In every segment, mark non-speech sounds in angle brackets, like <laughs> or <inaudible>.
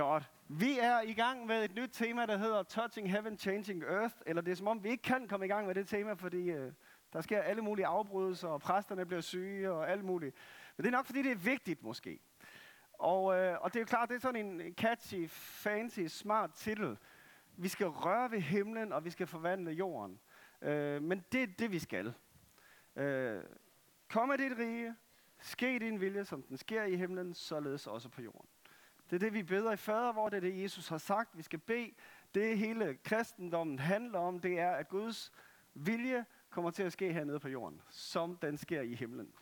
Godt. Vi er i gang med et nyt tema, der hedder Touching Heaven, Changing Earth. Eller det er som om, vi ikke kan komme i gang med det tema, fordi øh, der sker alle mulige afbrydelser, og præsterne bliver syge og alt muligt. Men det er nok, fordi det er vigtigt måske. Og, øh, og det er jo klart, det er sådan en catchy, fancy, smart titel. Vi skal røre ved himlen, og vi skal forvandle jorden. Øh, men det er det, vi skal. Øh, kom med dit rige, ske din vilje, som den sker i himlen, således også på jorden. Det er det, vi beder i fader, hvor det er det, Jesus har sagt, vi skal bede. Det hele kristendommen handler om, det er, at Guds vilje kommer til at ske hernede på jorden, som den sker i himlen.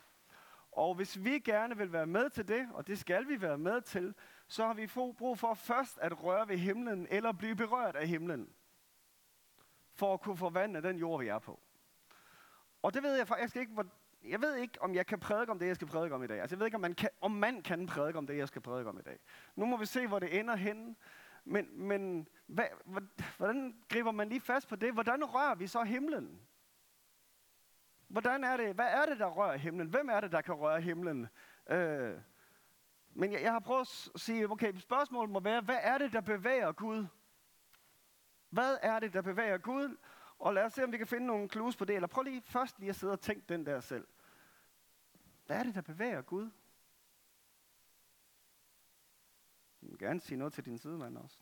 Og hvis vi gerne vil være med til det, og det skal vi være med til, så har vi brug for først at røre ved himlen, eller blive berørt af himlen, for at kunne forvandle den jord, vi er på. Og det ved jeg faktisk ikke, hvor, jeg ved ikke, om jeg kan prædike om det, jeg skal prædike om i dag. Altså, jeg ved ikke, om man kan, om man kan prædike om det, jeg skal prædike om i dag. Nu må vi se, hvor det ender hen. Men, men hvad, hvordan griber man lige fast på det? Hvordan rører vi så himlen? Hvordan er det? Hvad er det, der rører himlen? Hvem er det, der kan røre himlen? Øh, men jeg, jeg har prøvet at sige, okay, spørgsmålet må være, hvad er det, der bevæger Gud? Hvad er det, der bevæger Gud? Og lad os se, om vi kan finde nogle clues på det. Eller prøv lige først lige at sidde og tænke den der selv. Hvad er det, der bevæger Gud? Du må gerne sige noget til din sidemand også.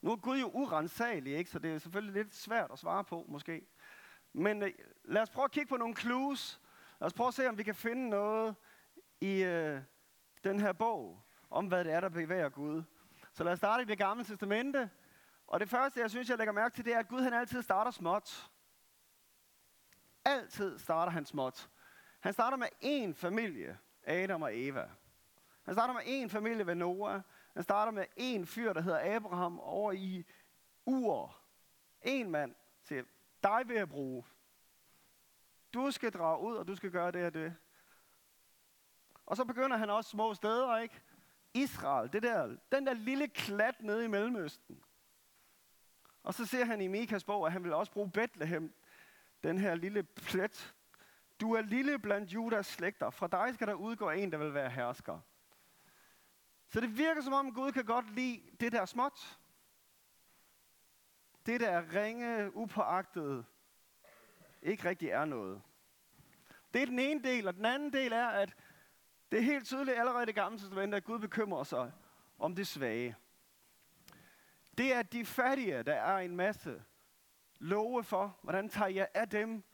Nu er Gud jo urensagelig, ikke? så det er selvfølgelig lidt svært at svare på, måske. Men øh, lad os prøve at kigge på nogle clues. Lad os prøve at se, om vi kan finde noget i øh, den her bog, om hvad det er, der bevæger Gud. Så lad os starte i det gamle testamente. Og det første, jeg synes, jeg lægger mærke til, det er, at Gud han altid starter småt. Altid starter han småt. Han starter med én familie, Adam og Eva. Han starter med én familie ved Noah. Han starter med én fyr, der hedder Abraham, over i Ur. En mand til dig vil jeg bruge. Du skal drage ud, og du skal gøre det og det. Og så begynder han også små steder, ikke? Israel, det der, den der lille klat nede i Mellemøsten. Og så ser han i Mikas bog, at han vil også bruge Bethlehem, den her lille plet. Du er lille blandt Judas slægter. Fra dig skal der udgå en, der vil være hersker. Så det virker som om Gud kan godt lide det der småt. Det der ringe, upåagtede, ikke rigtig er noget. Det er den ene del, og den anden del er, at det er helt tydeligt allerede i det gamle testament, at Gud bekymrer sig om det svage. Det er de fattige, der er en masse love for, hvordan tager jeg af dem.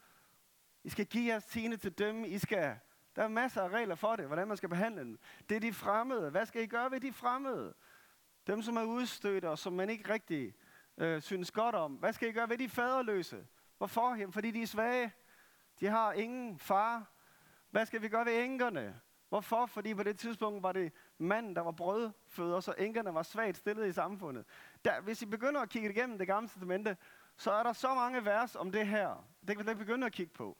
I skal give jeres tiende til dem. I skal der er masser af regler for det, hvordan man skal behandle dem. Det er de fremmede. Hvad skal I gøre ved de fremmede? Dem, som er udstødt og som man ikke rigtig øh, synes godt om. Hvad skal I gøre ved de faderløse? Hvorfor? Jamen, fordi de er svage. De har ingen far. Hvad skal vi gøre ved enkerne? Hvorfor? Fordi på det tidspunkt var det manden, der var brødføder, så enkerne var svagt stillet i samfundet. Der, hvis I begynder at kigge igennem det gamle testamente, så er der så mange vers om det her. Det kan vi begynde at kigge på.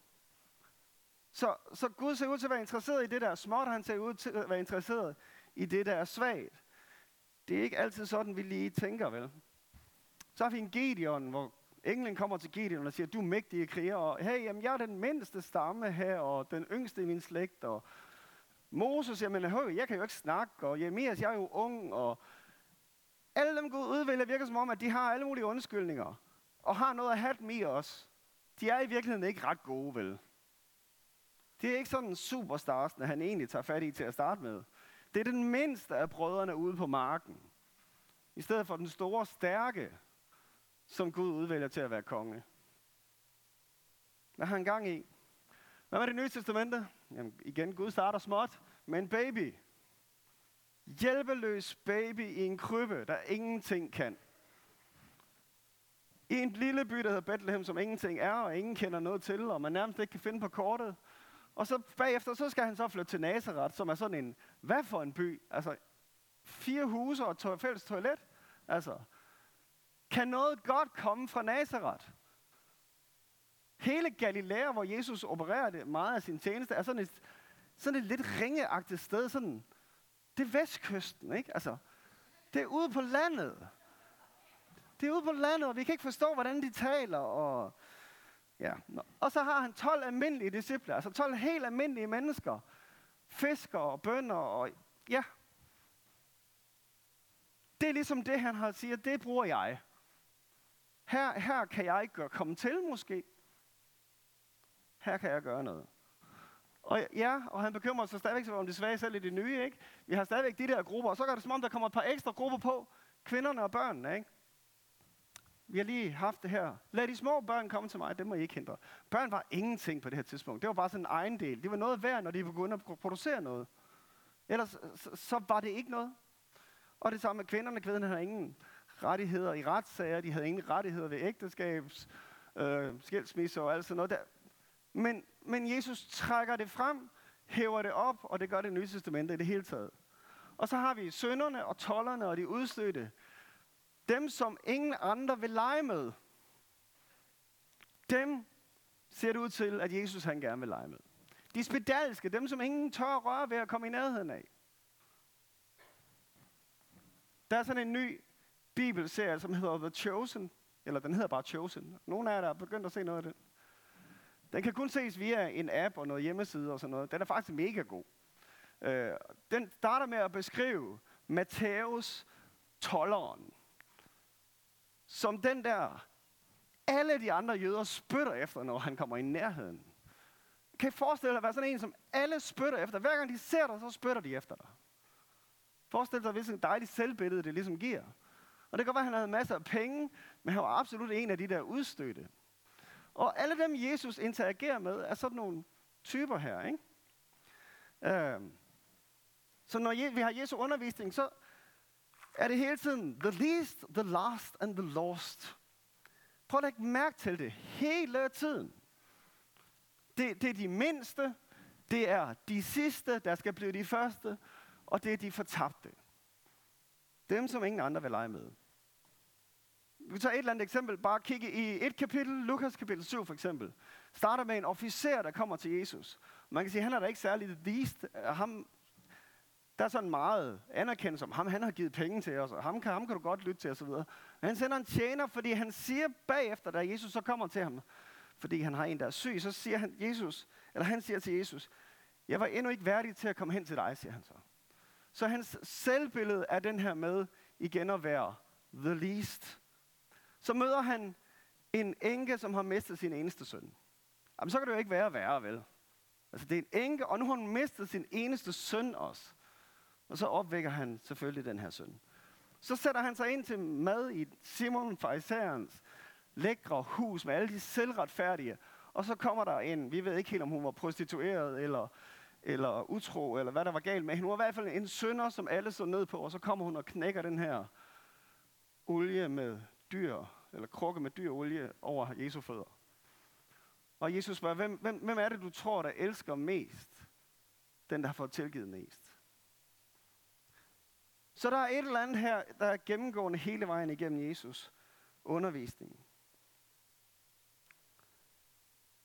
Så, så Gud ser ud til at være interesseret i det, der er småt, han ser ud til at være interesseret i det, der er svagt. Det er ikke altid sådan, vi lige tænker, vel? Så har vi en Gideon, hvor englen kommer til Gideon og siger, du er mægtige kriger, og hey, jamen, jeg er den mindste stamme her, og den yngste i min slægt, og Moses jamen, men jeg kan jo ikke snakke, og Jeremias, jeg er jo ung, og alle dem Gud udvælger virker som om, at de har alle mulige undskyldninger, og har noget at have dem i os. De er i virkeligheden ikke ret gode, vel? Det er ikke sådan superstars, når han egentlig tager fat i til at starte med. Det er den mindste af brødrene ude på marken. I stedet for den store, stærke, som Gud udvælger til at være konge. Hvad har han gang i? Hvad med det nye testamente? Jamen, igen, Gud starter småt med en baby. Hjælpeløs baby i en krybbe, der ingenting kan. I en lille by, der hedder Bethlehem, som ingenting er, og ingen kender noget til, og man nærmest ikke kan finde på kortet, og så bagefter, så skal han så flytte til Nazareth, som er sådan en, hvad for en by? Altså, fire huse og to- fælles toilet? Altså, kan noget godt komme fra Nazareth? Hele Galilea, hvor Jesus opererer meget af sin tjeneste, er sådan et, sådan et lidt ringeagtigt sted. Sådan, det er vestkysten, ikke? Altså, Det er ude på landet. Det er ude på landet, og vi kan ikke forstå, hvordan de taler. Og, ja. og så har han 12 almindelige disciple, altså 12 helt almindelige mennesker. Fiskere og bønder og ja. Det er ligesom det, han har siger, det bruger jeg. Her, her kan jeg gøre, komme til måske. Her kan jeg gøre noget. Og ja, og han bekymrer sig stadigvæk om de svage selv i det nye, ikke? Vi har stadigvæk de der grupper, og så gør det som om, der kommer et par ekstra grupper på. Kvinderne og børnene, ikke? Vi har lige haft det her. Lad de små børn komme til mig, det må I ikke hindre. Børn var ingenting på det her tidspunkt. Det var bare sådan en egen del. Det var noget værd, når de begyndte at producere noget. Ellers så, så var det ikke noget. Og det samme med kvinderne. Kvinderne har ingen rettigheder i retssager. De havde ingen rettigheder ved ægteskabs, øh, skilsmisse og alt sådan noget. Der. Men, men Jesus trækker det frem, hæver det op, og det gør det nye testamente i det hele taget. Og så har vi sønderne og tollerne og de udstødte. Dem, som ingen andre vil lege med. Dem ser det ud til, at Jesus han gerne vil lege med. De spedalske, dem som ingen tør røre ved at komme i nærheden af. Der er sådan en ny bibelserie, som hedder The Chosen, eller den hedder bare Chosen. Nogle af jer, der er begyndt at se noget af det. Den kan kun ses via en app og noget hjemmeside og sådan noget. Den er faktisk mega god. Øh, den starter med at beskrive Matthæus tolleren, som den der, alle de andre jøder spytter efter, når han kommer i nærheden. Kan I forestille dig at være sådan en, som alle spytter efter? Hver gang de ser dig, så spytter de efter dig. Forestil dig, hvilken dejligt selvbillede det ligesom giver. Og det kan godt være, at han havde masser af penge, men han var absolut en af de der udstødte. Og alle dem, Jesus interagerer med, er sådan nogle typer her. Ikke? Uh, så når vi har Jesu undervisning, så er det hele tiden the least, the last and the lost. Prøv at lægge mærke til det hele tiden. Det, det er de mindste, det er de sidste, der skal blive de første, og det er de fortabte. Dem, som ingen andre vil lege med. Vi tager et eller andet eksempel. Bare kigge i et kapitel, Lukas kapitel 7 for eksempel. Starter med en officer, der kommer til Jesus. Man kan sige, han er da ikke særlig vist. Ham, der er sådan meget anerkendt som ham. Han har givet penge til os, og ham kan, ham kan du godt lytte til osv. Men han sender en tjener, fordi han siger bagefter, da Jesus så kommer til ham, fordi han har en, der er syg, så siger han, Jesus, eller han siger til Jesus, jeg var endnu ikke værdig til at komme hen til dig, siger han så. Så hans selvbillede er den her med igen at være the least. Så møder han en enke, som har mistet sin eneste søn. Jamen, så kan det jo ikke være værre, vel? Altså, det er en enke, og nu har hun mistet sin eneste søn også. Og så opvækker han selvfølgelig den her søn. Så sætter han sig ind til mad i Simon Farisæerens lækre hus med alle de selvretfærdige. Og så kommer der en, vi ved ikke helt, om hun var prostitueret, eller eller utro, eller hvad der var galt med hende. Hun var i hvert fald en sønder, som alle så ned på, og så kommer hun og knækker den her olie med dyr, eller krukke med dyr olie over Jesu fødder. Og Jesus spørger, hvem, hvem, hvem er det, du tror, der elsker mest? Den, der har fået tilgivet mest. Så der er et eller andet her, der er gennemgående hele vejen igennem Jesus undervisning.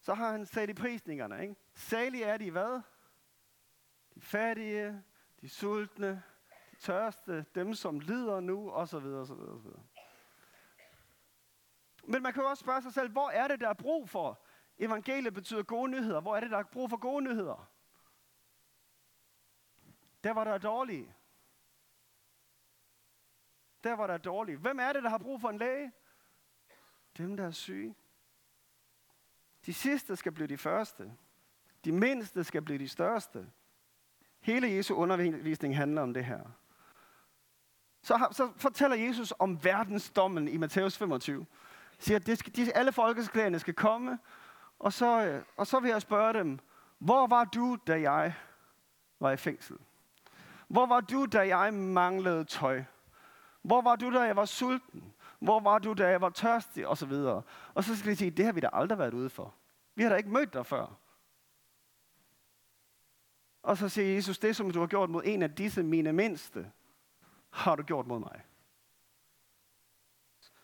Så har han sat i prisningerne. Ikke? Salige er de hvad? de fattige, de sultne, de tørste, dem som lider nu, osv. osv., osv. Men man kan jo også spørge sig selv, hvor er det, der er brug for? Evangeliet betyder gode nyheder. Hvor er det, der er brug for gode nyheder? Der, var der dårlige. Der, var der dårlige. Hvem er det, der har brug for en læge? Dem, der er syge. De sidste skal blive de første. De mindste skal blive de største. Hele Jesu undervisning handler om det her. Så, så fortæller Jesus om verdensdommen i Matthæus 25. Siger, at det skal, de, alle folkesklæderne skal komme, og så, øh, og så vil jeg spørge dem, hvor var du, da jeg var i fængsel? Hvor var du, da jeg manglede tøj? Hvor var du, da jeg var sulten? Hvor var du, da jeg var tørstig? Og så videre. Og så skal de sige, det har vi da aldrig været ude for. Vi har da ikke mødt dig før. Og så siger Jesus, det som du har gjort mod en af disse mine mindste, har du gjort mod mig.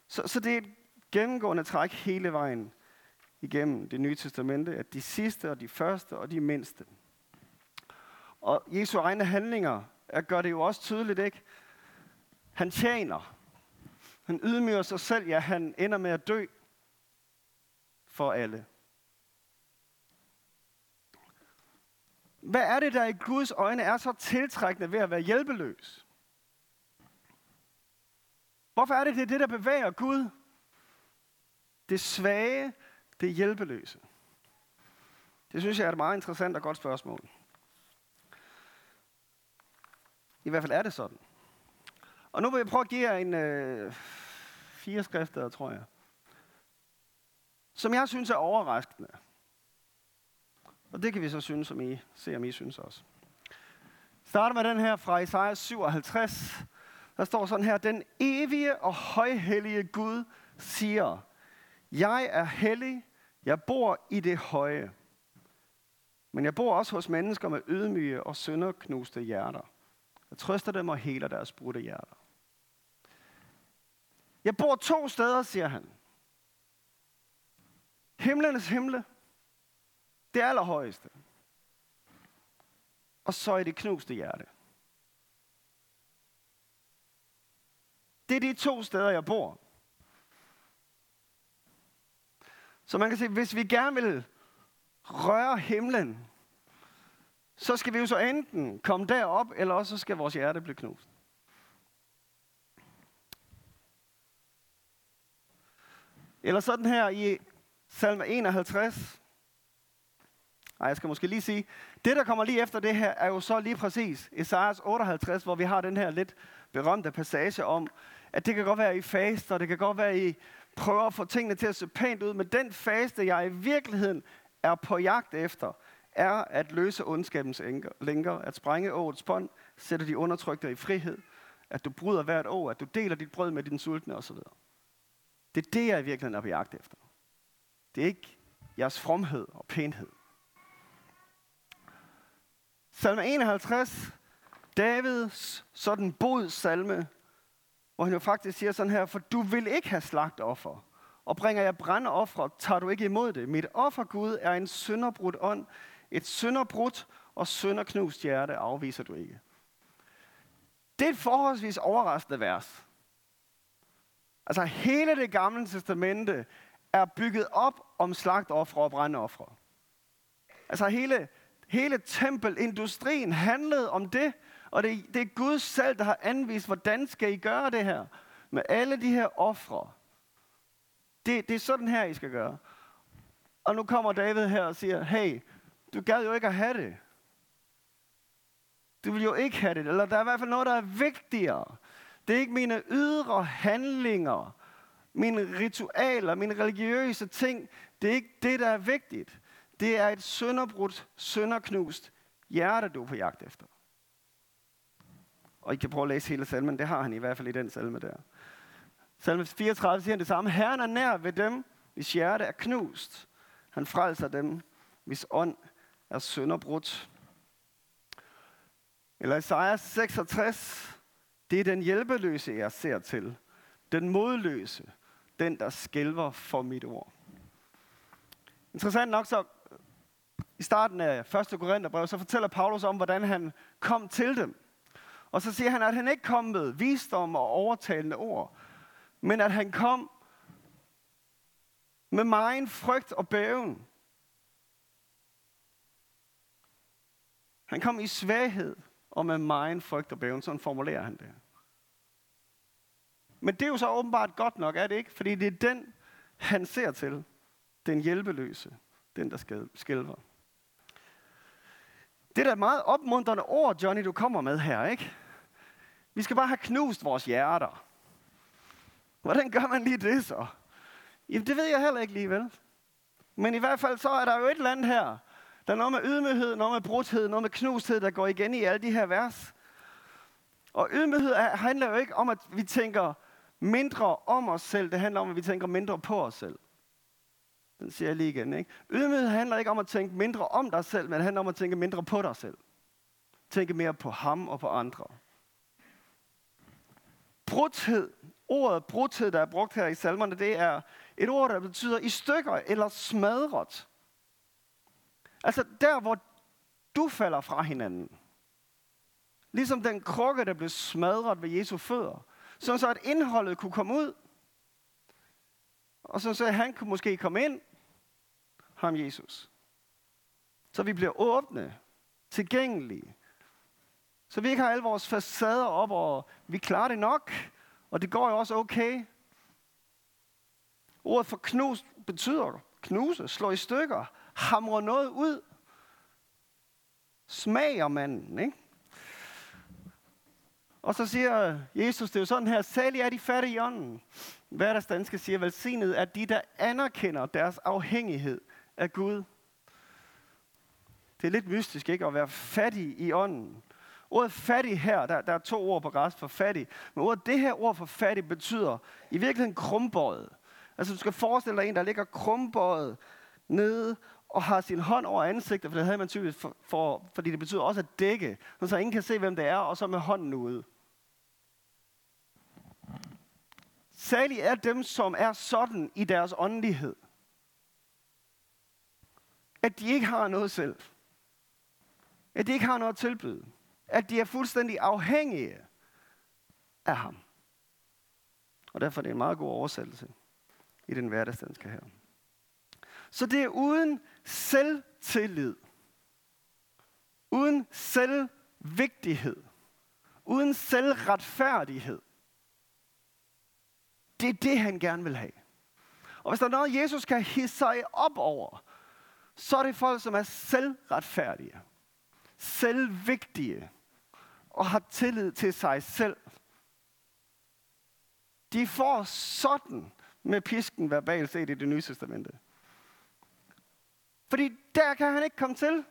Så, så det er et gennemgående træk hele vejen igennem det nye testamente, at de sidste og de første og de mindste. Og Jesu egne handlinger gør det jo også tydeligt, ikke? Han tjener. Han ydmyger sig selv, ja, han ender med at dø for alle. Hvad er det, der i Guds øjne er så tiltrækkende ved at være hjælpeløs? Hvorfor er det, det er det, der bevæger Gud? Det svage, det hjælpeløse. Det synes jeg er et meget interessant og godt spørgsmål. I hvert fald er det sådan. Og nu vil jeg prøve at give jer en øh, fire skrifter, tror jeg. Som jeg synes er overraskende. Og det kan vi så synes, om I ser, om I synes også. Starter med den her fra Isaiah 57. Der står sådan her, den evige og højhellige Gud siger, jeg er hellig, jeg bor i det høje. Men jeg bor også hos mennesker med ydmyge og sønderknuste hjerter. Jeg trøster dem og heler deres brudte hjerter. Jeg bor to steder, siger han. Himlenes himle, det allerhøjeste. Og så i det knuste hjerte. Det er de to steder, jeg bor. Så man kan se, hvis vi gerne vil røre himlen, så skal vi jo så enten komme derop, eller også skal vores hjerte blive knust. Eller sådan her i salme 51. Nej, jeg skal måske lige sige, det der kommer lige efter det her, er jo så lige præcis Esajas 58, hvor vi har den her lidt berømte passage om, at det kan godt være, I faster, det kan godt være, I prøver at få tingene til at se pænt ud, men den faste, jeg i virkeligheden er på jagt efter, er at løse ondskabens lænker, at sprænge årets bånd, sætte de undertrykte i frihed, at du bryder hvert år, at du deler dit brød med din sultne osv. Det er det, jeg i virkeligheden er på jagt efter. Det er ikke jeres fromhed og pænhed. Salme 51, Davids sådan bod salme, hvor han jo faktisk siger sådan her, for du vil ikke have slagtoffer, og bringer jeg brændeoffer, tager du ikke imod det. Mit offer, Gud, er en synderbrudt ånd, et synderbrudt og synderknust hjerte afviser du ikke. Det er et forholdsvis overraskende vers. Altså hele det gamle testamente er bygget op om slagtoffer og brændeoffer. Altså hele, hele tempelindustrien handlede om det, og det, det er Gud selv, der har anvist, hvordan skal I gøre det her? Med alle de her ofre. Det, det er sådan her, I skal gøre. Og nu kommer David her og siger, hey, du gad jo ikke at have det. Du vil jo ikke have det. Eller der er i hvert fald noget, der er vigtigere. Det er ikke mine ydre handlinger, mine ritualer, mine religiøse ting. Det er ikke det, der er vigtigt. Det er et sønderbrudt, sønderknust hjerte, du er på jagt efter. Og I kan prøve at læse hele salmen. Det har han i hvert fald i den salme der. Salme 34 siger han det samme. Herren er nær ved dem, hvis hjerte er knust. Han frelser dem, hvis ånd er sønderbrudt. Eller Isaiah 66. Det er den hjælpeløse, jeg ser til. Den modløse. Den, der skælver for mit ord. Interessant nok så, i starten af 1. Korintherbrev, så fortæller Paulus om, hvordan han kom til dem. Og så siger han, at han ikke kom med visdom og overtalende ord, men at han kom med meget frygt og bæven. Han kom i svaghed og med meget frygt og bæven, sådan formulerer han det. Men det er jo så åbenbart godt nok, er det ikke? Fordi det er den, han ser til. Den hjælpeløse. Den, der skælver. Det er da et meget opmuntrende ord, Johnny, du kommer med her, ikke? Vi skal bare have knust vores hjerter. Hvordan gør man lige det så? Jamen, det ved jeg heller ikke lige, vel? Men i hvert fald så er der jo et eller andet her. Der er noget med ydmyghed, noget med brudthed, noget med knusthed, der går igen i alle de her vers. Og ydmyghed handler jo ikke om, at vi tænker mindre om os selv. Det handler om, at vi tænker mindre på os selv. Den siger jeg lige igen. Ikke? Ydmyghed handler ikke om at tænke mindre om dig selv, men det handler om at tænke mindre på dig selv. Tænke mere på ham og på andre brudthed, ordet brudthed, der er brugt her i salmerne, det er et ord, der betyder i stykker eller smadret. Altså der, hvor du falder fra hinanden. Ligesom den krukke, der blev smadret ved Jesu fødder. sådan så at indholdet kunne komme ud. Og sådan så at han kunne måske komme ind, ham Jesus. Så vi bliver åbne, tilgængelige. Så vi ikke har alle vores facader op, og vi klarer det nok, og det går jo også okay. Ordet for knus betyder knuse, slå i stykker, hamre noget ud. Smager manden, ikke? Og så siger Jesus, det er jo sådan her, særlig er de fattige i ånden. Hverdagsdanske siger, velsignet er de, der anerkender deres afhængighed af Gud. Det er lidt mystisk, ikke? At være fattig i ånden. Ordet fattig her, der, der er to ord på græs for fattig. Men ordet, det her ord for fattig betyder i virkeligheden krumbøjet. Altså du skal forestille dig en, der ligger krumbøjet nede og har sin hånd over ansigtet, for det havde man typisk for, for, fordi det betyder også at dække, så ingen kan se, hvem det er, og så med hånden ude. Særlig er dem, som er sådan i deres åndelighed, at de ikke har noget selv. At de ikke har noget at tilbyde. At de er fuldstændig afhængige af ham. Og derfor er det en meget god oversættelse i den hverdagsdanske her. Så det er uden selvtillid, uden selvvigtighed, uden selvretfærdighed. Det er det, han gerne vil have. Og hvis der er noget, Jesus kan hisse sig op over, så er det folk, som er selvretfærdige, selvvigtige og har tillid til sig selv. De får sådan med pisken verbalt set i det nye testamente. Fordi der kan han ikke komme til.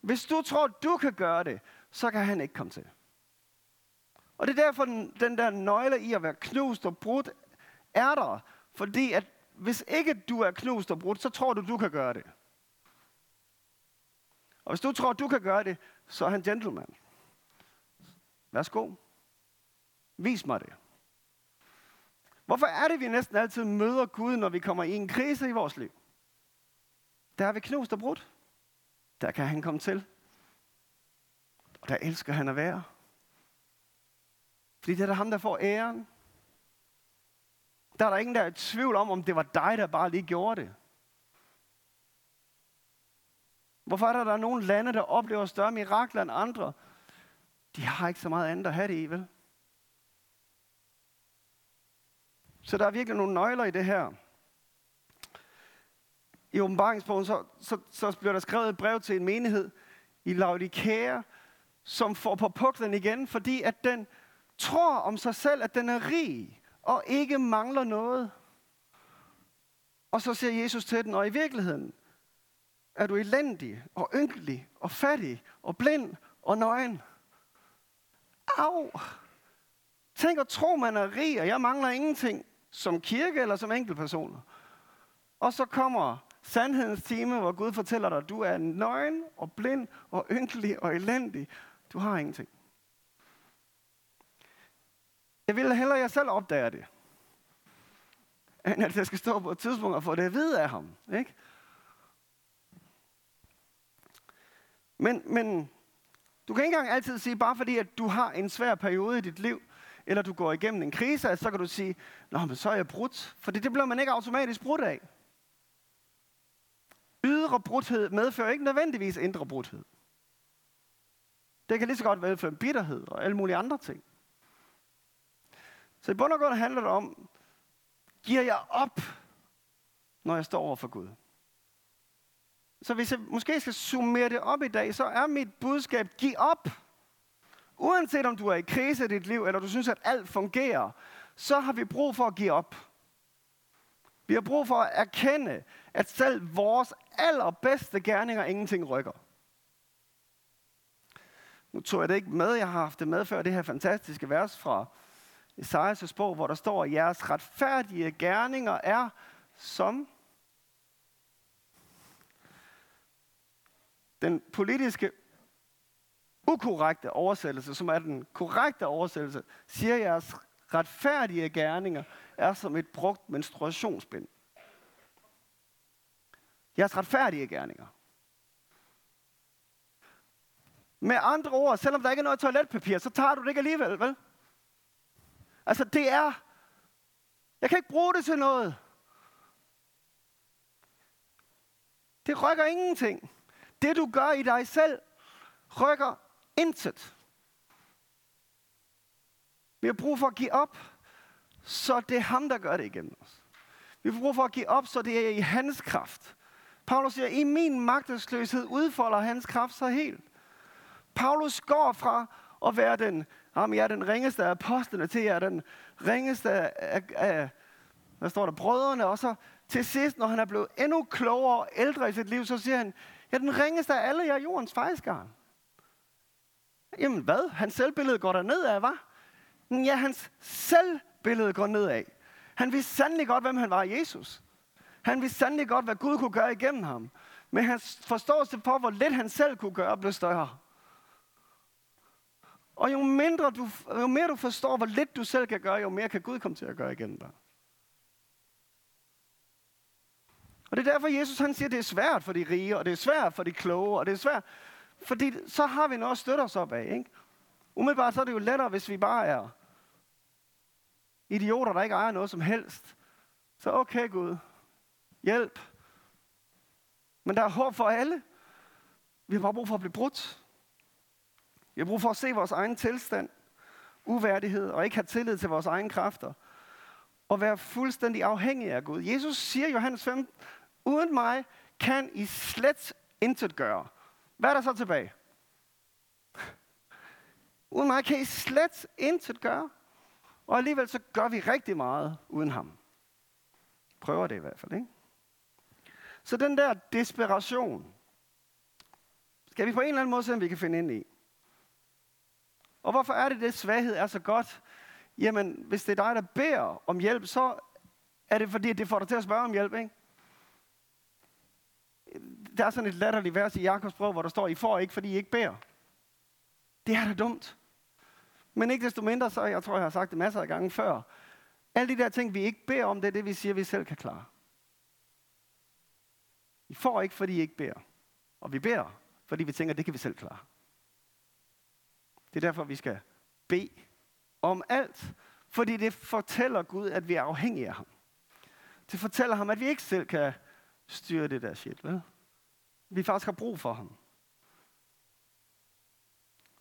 Hvis du tror, du kan gøre det, så kan han ikke komme til. Og det er derfor, den, den der nøgle i at være knust og brudt er der. Fordi at hvis ikke du er knust og brudt, så tror du, du kan gøre det. Og hvis du tror, du kan gøre det, så er han gentleman. Værsgo. Vis mig det. Hvorfor er det, vi næsten altid møder Gud, når vi kommer i en krise i vores liv? Der er vi knust og brudt. Der kan han komme til. Og der elsker han at være. Fordi det er der ham, der får æren. Der er der ingen, der er i tvivl om, om det var dig, der bare lige gjorde det. Hvorfor er der, der er nogle lande, der oplever større mirakler end andre? De har ikke så meget andet at have det i, vel? Så der er virkelig nogle nøgler i det her. I åbenbaringsbogen, så, så, så bliver der skrevet et brev til en menighed i Laodikea, som får på puklen igen, fordi at den tror om sig selv, at den er rig og ikke mangler noget. Og så siger Jesus til den, og i virkeligheden er du elendig og ynkelig og fattig og blind og nøgen. Au! Tænk at tro, man er rig, og jeg mangler ingenting som kirke eller som enkeltpersoner. Og så kommer sandhedens time, hvor Gud fortæller dig, at du er nøgen og blind og ynkelig og elendig. Du har ingenting. Jeg vil hellere, at jeg selv opdager det, end at jeg skal stå på et tidspunkt og få det at vide af ham. Ikke? Men, men du kan ikke engang altid sige, bare fordi at du har en svær periode i dit liv, eller du går igennem en krise, så kan du sige, Nå, men så er jeg brudt. For det bliver man ikke automatisk brudt af. Ydre brudhed medfører ikke nødvendigvis indre brudhed. Det kan lige så godt medføre bitterhed og alle mulige andre ting. Så i bund og grund handler det om, giver jeg op, når jeg står over for Gud? Så hvis jeg måske skal summere det op i dag, så er mit budskab, giv op. Uanset om du er i krise i dit liv, eller du synes, at alt fungerer, så har vi brug for at give op. Vi har brug for at erkende, at selv vores allerbedste gerninger ingenting rykker. Nu tog jeg det ikke med, jeg har haft det med før, det her fantastiske vers fra Esajas bog, hvor der står, at jeres retfærdige gerninger er som den politiske ukorrekte oversættelse, som er den korrekte oversættelse, siger jeres retfærdige gerninger er som et brugt menstruationsbind. Jeres retfærdige gerninger. Med andre ord, selvom der ikke er noget toiletpapir, så tager du det ikke alligevel, vel? Altså det er, jeg kan ikke bruge det til noget. Det rykker ingenting. Det du gør i dig selv, rykker intet. Vi har brug for at give op, så det er ham, der gør det igennem os. Vi har brug for at give op, så det er i hans kraft. Paulus siger, i min magtesløshed udfolder hans kraft sig helt. Paulus går fra at være den, jamen, jeg er den ringeste af apostlene, til jeg er den ringeste af, af, hvad står der, brødrene, og så til sidst, når han er blevet endnu klogere og ældre i sit liv, så siger han, Ja, den ringeste af alle, jer jordens fejskarn. Jamen hvad? Hans selvbillede går der ned af, var? Ja, hans selvbillede går nedad. Han vidste sandelig godt, hvem han var, Jesus. Han vidste sandelig godt, hvad Gud kunne gøre igennem ham. Men hans forståelse for, hvor lidt han selv kunne gøre, blev større. Og jo, mindre du, jo mere du forstår, hvor lidt du selv kan gøre, jo mere kan Gud komme til at gøre igennem dig. Og det er derfor, Jesus han siger, at det er svært for de rige, og det er svært for de kloge, og det er svært, fordi så har vi noget at støtte os op af. Ikke? Umiddelbart så er det jo lettere, hvis vi bare er idioter, der ikke ejer noget som helst. Så okay Gud, hjælp. Men der er håb for alle. Vi har bare brug for at blive brudt. Vi har brug for at se vores egen tilstand, uværdighed og ikke have tillid til vores egne kræfter. Og være fuldstændig afhængig af Gud. Jesus siger i Johannes 5, uden mig kan I slet intet gøre. Hvad er der så tilbage? <laughs> Uden mig kan I slet intet gøre. Og alligevel så gør vi rigtig meget uden ham. Prøver det i hvert fald, ikke? Så den der desperation, skal vi på en eller anden måde se, om vi kan finde ind i. Og hvorfor er det, det svaghed er så godt? Jamen, hvis det er dig, der beder om hjælp, så er det fordi, det får dig til at spørge om hjælp, ikke? Der er sådan et latterligt vers i Jakobs brev, hvor der står, I får ikke, fordi I ikke beder. Det er da dumt. Men ikke desto mindre, så jeg tror, jeg har sagt det masser af gange før. Alle de der ting, vi ikke beder om, det er det, vi siger, vi selv kan klare. I får ikke, fordi I ikke beder. Og vi beder, fordi vi tænker, det kan vi selv klare. Det er derfor, vi skal bede om alt. Fordi det fortæller Gud, at vi er afhængige af ham. Det fortæller ham, at vi ikke selv kan styre det der shit, vel? Vi faktisk har brug for ham.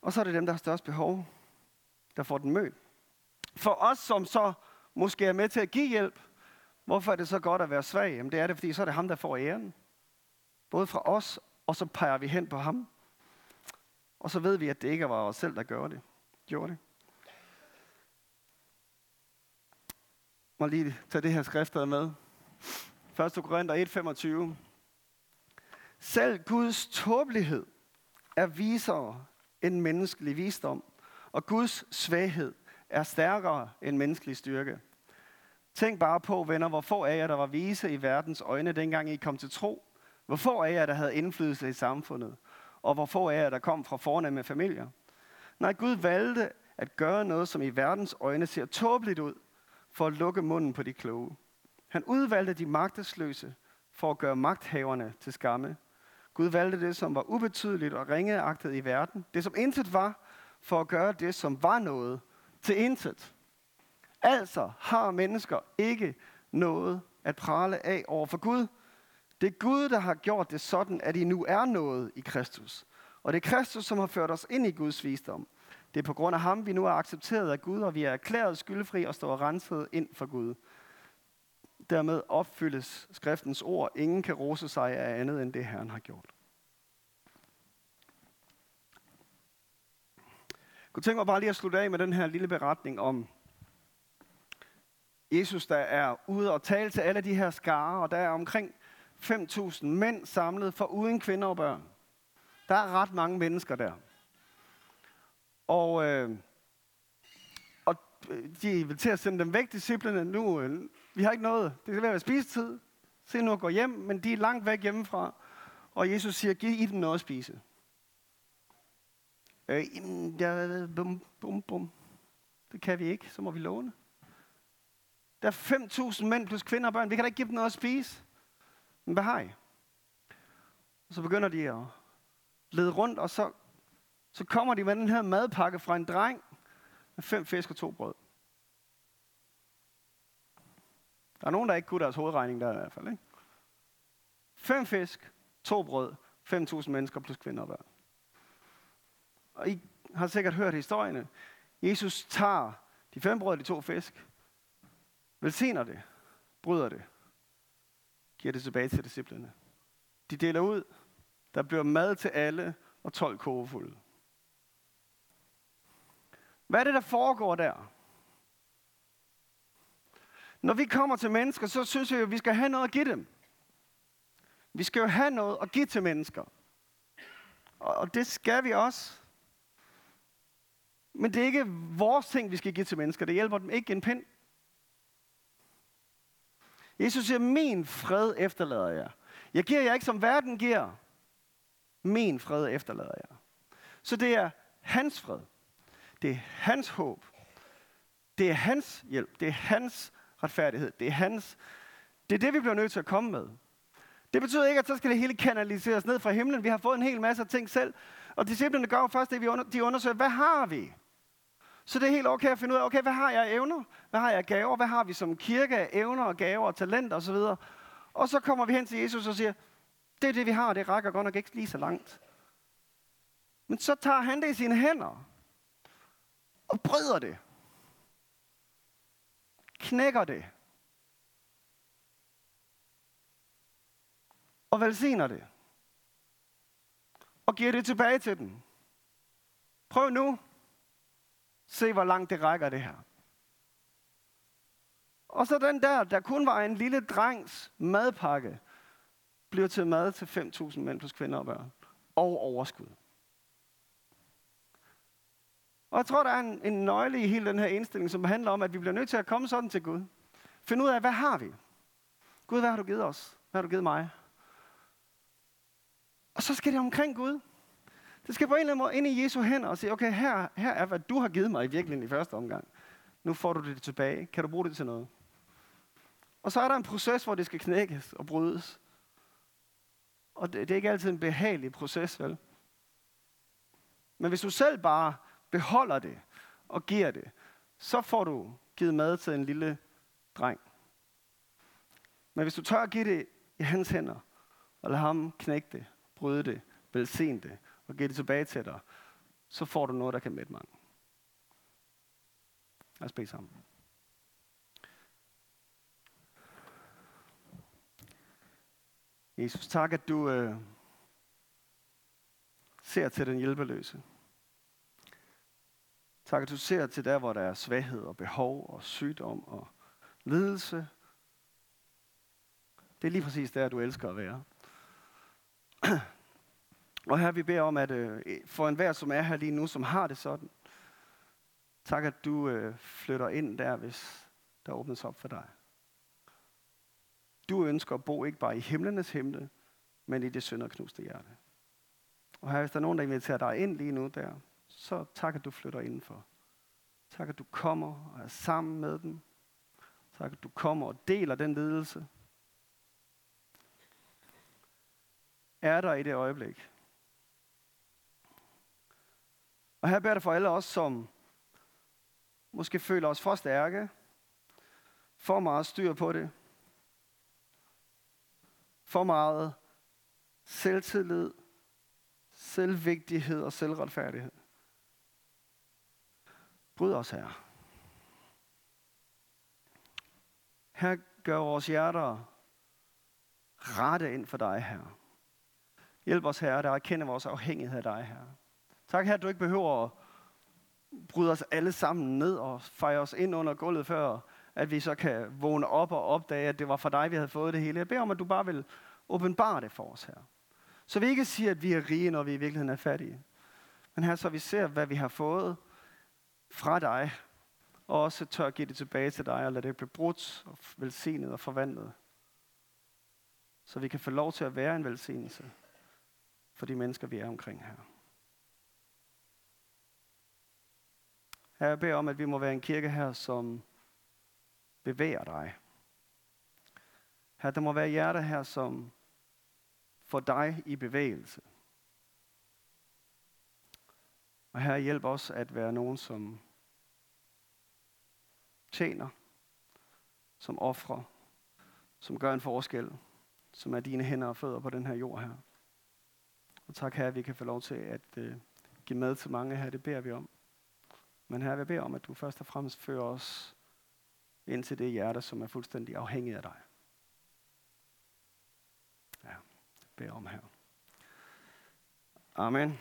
Og så er det dem, der har størst behov, der får den mødt. For os, som så måske er med til at give hjælp, hvorfor er det så godt at være svag? Jamen det er det, fordi så er det ham, der får æren. Både fra os, og så peger vi hen på ham. Og så ved vi, at det ikke var os selv, der gjorde det. Gjorde det. Må lige tage det her skrift med. 1. Korinther 1:25. Selv Guds tåbelighed er visere end menneskelig visdom, og Guds svaghed er stærkere end menneskelig styrke. Tænk bare på, venner, hvor få af jer, der var vise i verdens øjne, dengang I kom til tro. Hvor få af jer, der havde indflydelse i samfundet. Og hvor få af jer, der kom fra fornemme familier. Nej, Gud valgte at gøre noget, som i verdens øjne ser tåbeligt ud, for at lukke munden på de kloge. Han udvalgte de magtesløse for at gøre magthaverne til skamme. Gud valgte det, som var ubetydeligt og ringeagtet i verden. Det, som intet var, for at gøre det, som var noget, til intet. Altså har mennesker ikke noget at prale af over for Gud. Det er Gud, der har gjort det sådan, at I nu er noget i Kristus. Og det er Kristus, som har ført os ind i Guds visdom. Det er på grund af ham, vi nu er accepteret af Gud, og vi er erklæret skyldfri og står renset ind for Gud. Dermed opfyldes skriftens ord. Ingen kan rose sig af andet end det, Herren har gjort. Jeg kunne tænke mig bare lige at slutte af med den her lille beretning om Jesus, der er ude og tale til alle de her skarer, og der er omkring 5.000 mænd samlet for uden kvinder og børn. Der er ret mange mennesker der. Og, øh, og øh, de vil til at sende dem væk, disciplene. Nu, øh, vi har ikke noget. Det skal være spisetid. Se nu at gå hjem, men de er langt væk hjemmefra. Og Jesus siger, giv I dem noget at spise. Øh, ja, bum, bum, bum. Det kan vi ikke, så må vi låne. Der er 5.000 mænd plus kvinder og børn. Vi kan da ikke give dem noget at spise. Men hvad har I? Og så begynder de at lede rundt, og så, så kommer de med den her madpakke fra en dreng med fem fisk og to brød. Der er nogen, der ikke kunne deres hovedregning der i hvert fald. Ikke? Fem fisk, to brød, 5.000 mennesker plus kvinder og børn. Og I har sikkert hørt historierne. Jesus tager de fem brød og de to fisk, velsigner det, bryder det, giver det tilbage til disciplene. De deler ud, der bliver mad til alle og 12 kogefulde. Hvad er det, der foregår der? Når vi kommer til mennesker, så synes vi jo, at vi skal have noget at give dem. Vi skal jo have noget at give til mennesker. Og det skal vi også. Men det er ikke vores ting, vi skal give til mennesker. Det hjælper dem ikke en pind. Jesus siger, min fred efterlader jeg. Jeg giver jer ikke, som verden giver. Min fred efterlader jeg. Så det er hans fred. Det er hans håb. Det er hans hjælp. Det er hans retfærdighed. Det er hans. Det er det, vi bliver nødt til at komme med. Det betyder ikke, at så skal det hele kanaliseres ned fra himlen. Vi har fået en hel masse ting selv. Og disciplene gør jo først det, vi under, de undersøger, hvad har vi? Så det er helt okay at finde ud af, okay, hvad har jeg evner? Hvad har jeg gaver? Hvad har vi som kirke af evner og gaver og talenter osv.? Og så kommer vi hen til Jesus og siger, det er det, vi har, det rækker godt nok ikke lige så langt. Men så tager han det i sine hænder og bryder det. Knækker det. Og velsigner det. Og giver det tilbage til den. Prøv nu. Se, hvor langt det rækker det her. Og så den der, der kun var en lille drengs madpakke, bliver til mad til 5.000 mænd plus kvinder og børn. Og overskud. Og jeg tror, der er en, en nøgle i hele den her indstilling, som handler om, at vi bliver nødt til at komme sådan til Gud. Find ud af, hvad har vi? Gud, hvad har du givet os? Hvad har du givet mig? Og så skal det omkring Gud. Det skal på en eller anden måde ind i Jesu hænder og sige, okay, her, her er, hvad du har givet mig i virkeligheden i første omgang. Nu får du det tilbage. Kan du bruge det til noget? Og så er der en proces, hvor det skal knækkes og brydes. Og det, det er ikke altid en behagelig proces, vel? Men hvis du selv bare beholder det og giver det, så får du givet mad til en lille dreng. Men hvis du tør at give det i hans hænder, og lade ham knække det, bryde det, velsigne det, og give det tilbage til dig, så får du noget, der kan mætte mange. Lad os bede sammen. Jesus, tak, at du øh, ser til den hjælpeløse. Tak, at du ser til der, hvor der er svaghed og behov og sygdom og lidelse. Det er lige præcis der, du elsker at være. <clears throat> Og her vi beder om, at øh, for enhver, som er her lige nu, som har det sådan, tak, at du øh, flytter ind der, hvis der åbnes op for dig. Du ønsker at bo ikke bare i himlenes himle, men i det sønderknuste hjerte. Og her, hvis der er nogen, der inviterer dig ind lige nu der, så tak, at du flytter indenfor. Tak, at du kommer og er sammen med dem. Tak, at du kommer og deler den ledelse. Er der i det øjeblik. Og her beder det for alle os, som måske føler os for stærke, for meget styr på det, for meget selvtillid, selvvigtighed og selvretfærdighed. Bryd os her. Her gør vores hjerter rette ind for dig her. Hjælp os her, der erkender vores afhængighed af dig her. Tak her, at du ikke behøver at bryde os alle sammen ned og fejre os ind under gulvet, før at vi så kan vågne op og opdage, at det var for dig, vi havde fået det hele. Jeg beder om, at du bare vil åbenbare det for os her. Så vi ikke siger, at vi er rige, når vi i virkeligheden er fattige. Men her så vi ser, hvad vi har fået fra dig, og også tør give det tilbage til dig, og lade det blive brudt og velsignet og forvandlet. Så vi kan få lov til at være en velsignelse for de mennesker, vi er omkring her. Her jeg beder om, at vi må være en kirke her, som bevæger dig. Her der må være hjerter her, som får dig i bevægelse. Og her hjælp os at være nogen, som tjener, som offrer, som gør en forskel, som er dine hænder og fødder på den her jord her. Og tak her, at vi kan få lov til at øh, give med til mange her, det beder vi om. Men her vil jeg bede om, at du først og fremmest fører os ind til det hjerte, som er fuldstændig afhængigt af dig. Ja, det beder om her. Amen.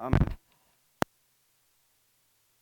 Amen.